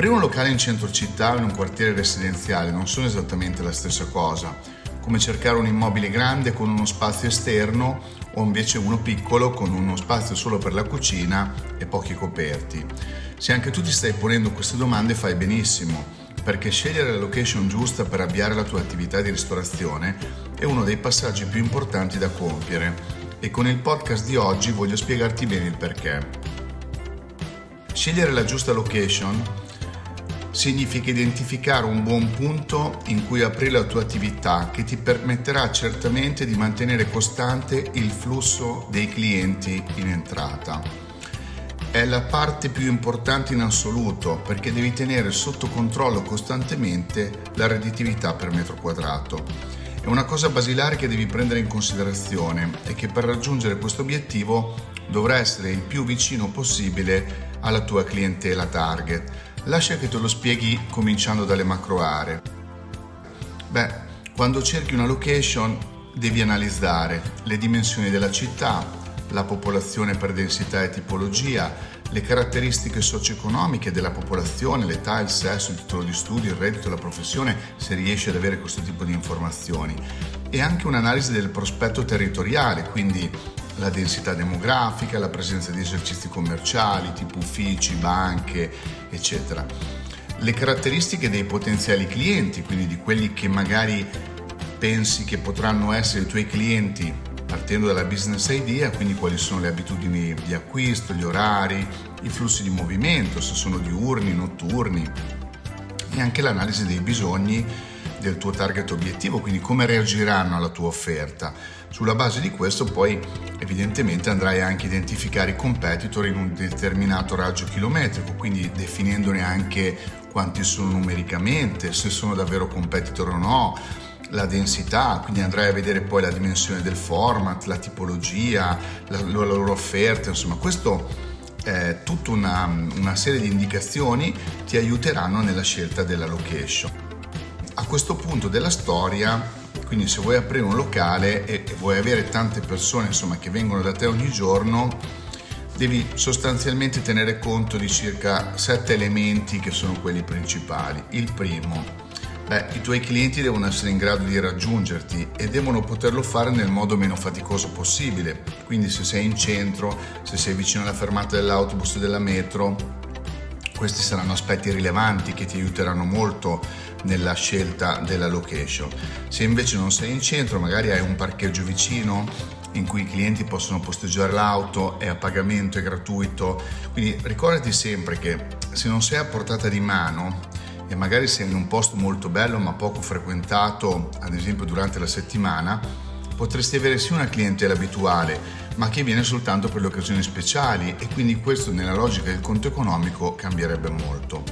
Aprire un locale in centro città o in un quartiere residenziale non sono esattamente la stessa cosa, come cercare un immobile grande con uno spazio esterno o invece uno piccolo con uno spazio solo per la cucina e pochi coperti. Se anche tu ti stai ponendo queste domande fai benissimo, perché scegliere la location giusta per avviare la tua attività di ristorazione è uno dei passaggi più importanti da compiere e con il podcast di oggi voglio spiegarti bene il perché. Scegliere la giusta location significa identificare un buon punto in cui aprire la tua attività che ti permetterà certamente di mantenere costante il flusso dei clienti in entrata. È la parte più importante in assoluto perché devi tenere sotto controllo costantemente la redditività per metro quadrato. È una cosa basilare che devi prendere in considerazione e che per raggiungere questo obiettivo dovrà essere il più vicino possibile alla tua clientela target Lascia che te lo spieghi cominciando dalle macro aree. Beh, quando cerchi una location devi analizzare le dimensioni della città, la popolazione per densità e tipologia, le caratteristiche socio-economiche della popolazione, l'età, il sesso, il titolo di studio, il reddito, la professione, se riesci ad avere questo tipo di informazioni. E anche un'analisi del prospetto territoriale, quindi la densità demografica, la presenza di esercizi commerciali tipo uffici, banche, eccetera. Le caratteristiche dei potenziali clienti, quindi di quelli che magari pensi che potranno essere i tuoi clienti partendo dalla business idea, quindi quali sono le abitudini di acquisto, gli orari, i flussi di movimento, se sono diurni, notturni e anche l'analisi dei bisogni del tuo target obiettivo, quindi come reagiranno alla tua offerta. Sulla base di questo poi evidentemente andrai anche a identificare i competitor in un determinato raggio chilometrico, quindi definendone anche quanti sono numericamente, se sono davvero competitor o no, la densità, quindi andrai a vedere poi la dimensione del format, la tipologia, la, la loro offerta, insomma questo eh, tutta una, una serie di indicazioni ti aiuteranno nella scelta della location. A questo punto della storia, quindi se vuoi aprire un locale e, vuoi avere tante persone insomma, che vengono da te ogni giorno, devi sostanzialmente tenere conto di circa sette elementi che sono quelli principali. Il primo, beh, i tuoi clienti devono essere in grado di raggiungerti e devono poterlo fare nel modo meno faticoso possibile. Quindi se sei in centro, se sei vicino alla fermata dell'autobus e della metro, questi saranno aspetti rilevanti che ti aiuteranno molto nella scelta della location. Se invece non sei in centro, magari hai un parcheggio vicino in cui i clienti possono posteggiare l'auto, è a pagamento, è gratuito. Quindi ricordati sempre che se non sei a portata di mano e magari sei in un posto molto bello ma poco frequentato, ad esempio durante la settimana, potresti avere sì una clientela abituale, ma che viene soltanto per le occasioni speciali e quindi questo nella logica del conto economico cambierebbe molto.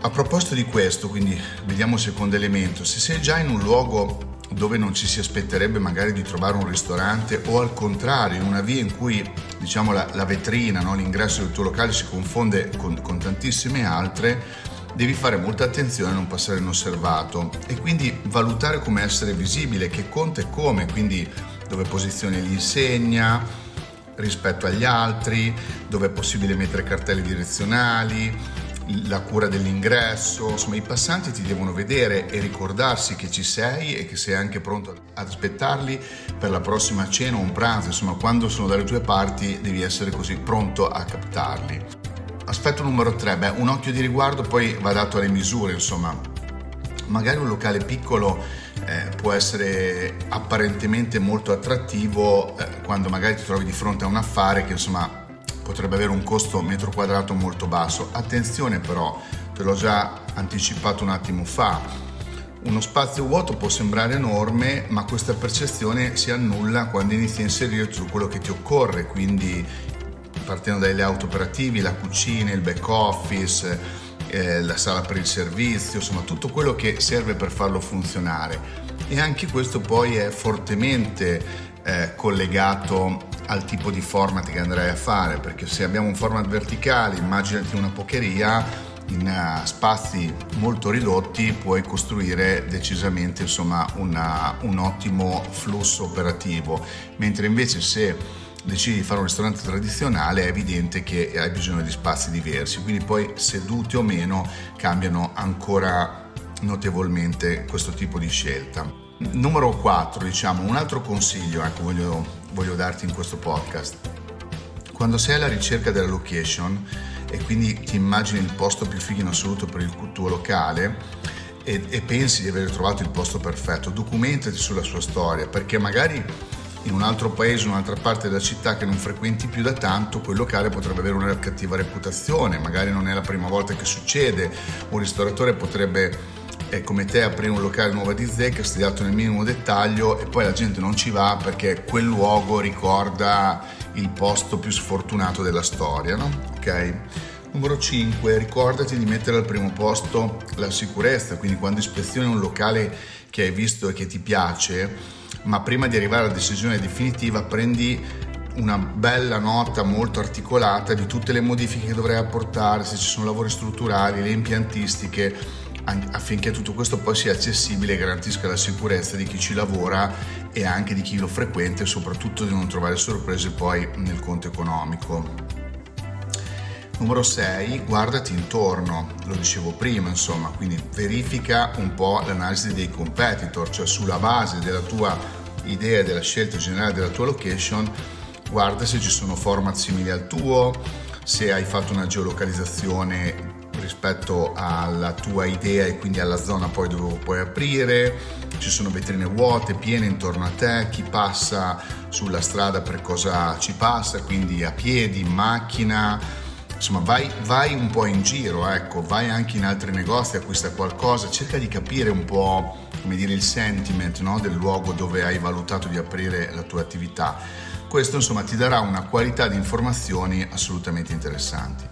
A proposito di questo, quindi vediamo il secondo elemento, se sei già in un luogo dove non ci si aspetterebbe magari di trovare un ristorante o al contrario in una via in cui diciamo la, la vetrina, no, l'ingresso del tuo locale si confonde con, con tantissime altre, devi fare molta attenzione a non passare inosservato e quindi valutare come essere visibile, che conta e come, quindi dove posizioni l'insegna rispetto agli altri, dove è possibile mettere cartelli direzionali, la cura dell'ingresso, insomma i passanti ti devono vedere e ricordarsi che ci sei e che sei anche pronto ad aspettarli per la prossima cena o un pranzo, insomma quando sono dalle tue parti devi essere così pronto a captarli. Aspetto numero 3, beh, un occhio di riguardo poi va dato alle misure, insomma, magari un locale piccolo eh, può essere apparentemente molto attrattivo eh, quando magari ti trovi di fronte a un affare che insomma potrebbe avere un costo metro quadrato molto basso. Attenzione però, te l'ho già anticipato un attimo fa, uno spazio vuoto può sembrare enorme, ma questa percezione si annulla quando inizi a inserire tutto quello che ti occorre, quindi partendo dai layout operativi, la cucina, il back office, eh, la sala per il servizio, insomma tutto quello che serve per farlo funzionare. E anche questo poi è fortemente eh, collegato al tipo di format che andrai a fare, perché se abbiamo un format verticale, immaginati una pocheria, in uh, spazi molto ridotti puoi costruire decisamente insomma, una, un ottimo flusso operativo, mentre invece se decidi di fare un ristorante tradizionale è evidente che hai bisogno di spazi diversi, quindi poi seduti o meno cambiano ancora notevolmente questo tipo di scelta. Numero 4, diciamo, un altro consiglio ecco, voglio, voglio darti in questo podcast. Quando sei alla ricerca della location e quindi ti immagini il posto più figo in assoluto per il tuo locale, e, e, pensi di aver trovato il posto perfetto, documentati sulla sua storia, perché magari in un altro paese, in un'altra parte della città che non frequenti più da tanto, quel locale potrebbe avere una cattiva reputazione, magari non è la prima volta che succede, un ristoratore potrebbe eh, come te aprire un locale nuovo di zecca, studiato nel minimo dettaglio e poi la gente non ci va perché quel luogo ricorda il posto più sfortunato della storia, no? Ok? Numero 5, ricordati di mettere al primo posto la sicurezza, quindi quando ispezioni un locale che hai visto e che ti piace, ma prima di arrivare alla decisione definitiva prendi una bella nota molto articolata di tutte le modifiche che dovrai apportare, se ci sono lavori strutturali, le impiantistiche, affinché tutto questo poi sia accessibile e garantisca la sicurezza di chi ci lavora e anche di chi lo frequenta e soprattutto di non trovare sorprese poi nel conto economico. Numero 6, guardati intorno, lo dicevo prima, insomma, quindi verifica un po' l'analisi dei competitor, cioè sulla base della tua idea della scelta generale della tua location, guarda se ci sono format simili al tuo, se hai fatto una geolocalizzazione rispetto alla tua idea e quindi alla zona poi dove puoi aprire, ci sono vetrine vuote, piene intorno a te, chi passa sulla strada per cosa ci passa, quindi a piedi, in macchina, insomma vai, vai, un po' in giro, ecco, vai anche in altri negozi, acquista qualcosa, cerca di capire un po' come dire il sentiment no? del luogo dove hai valutato di aprire la tua attività. Questo insomma ti darà una qualità di informazioni assolutamente interessanti.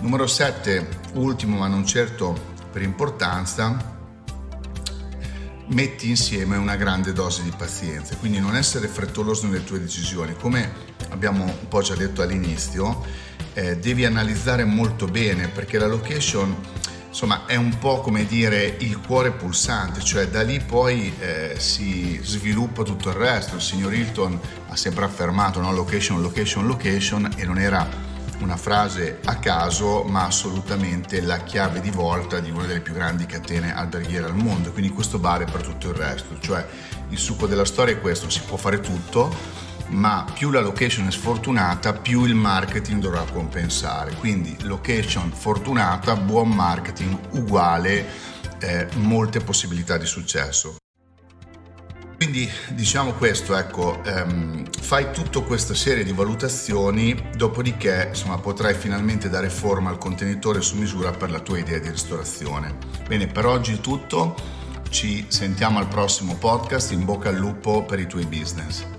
Numero 7, ultimo ma non certo per importanza, metti insieme una grande dose di pazienza, quindi non essere frettoloso nelle tue decisioni, come abbiamo un po' già detto all'inizio eh, devi analizzare molto bene perché la location insomma è un po' come dire il cuore pulsante, cioè da lì poi eh, si sviluppa tutto il resto. Il signor Hilton ha sempre affermato no? location, location, location e non era una frase a caso, ma assolutamente la chiave di volta di una delle più grandi catene alberghiere al mondo. Quindi questo vale per tutto il resto, cioè il succo della storia è questo, si può fare tutto ma più la location è sfortunata, più il marketing dovrà compensare. Quindi location fortunata, buon marketing uguale, eh, molte possibilità di successo. Quindi diciamo questo, ecco, ehm, fai tutta questa serie di valutazioni, dopodiché insomma, potrai finalmente dare forma al contenitore su misura per la tua idea di ristorazione. Bene, per oggi è tutto, ci sentiamo al prossimo podcast, in bocca al lupo per i tuoi business.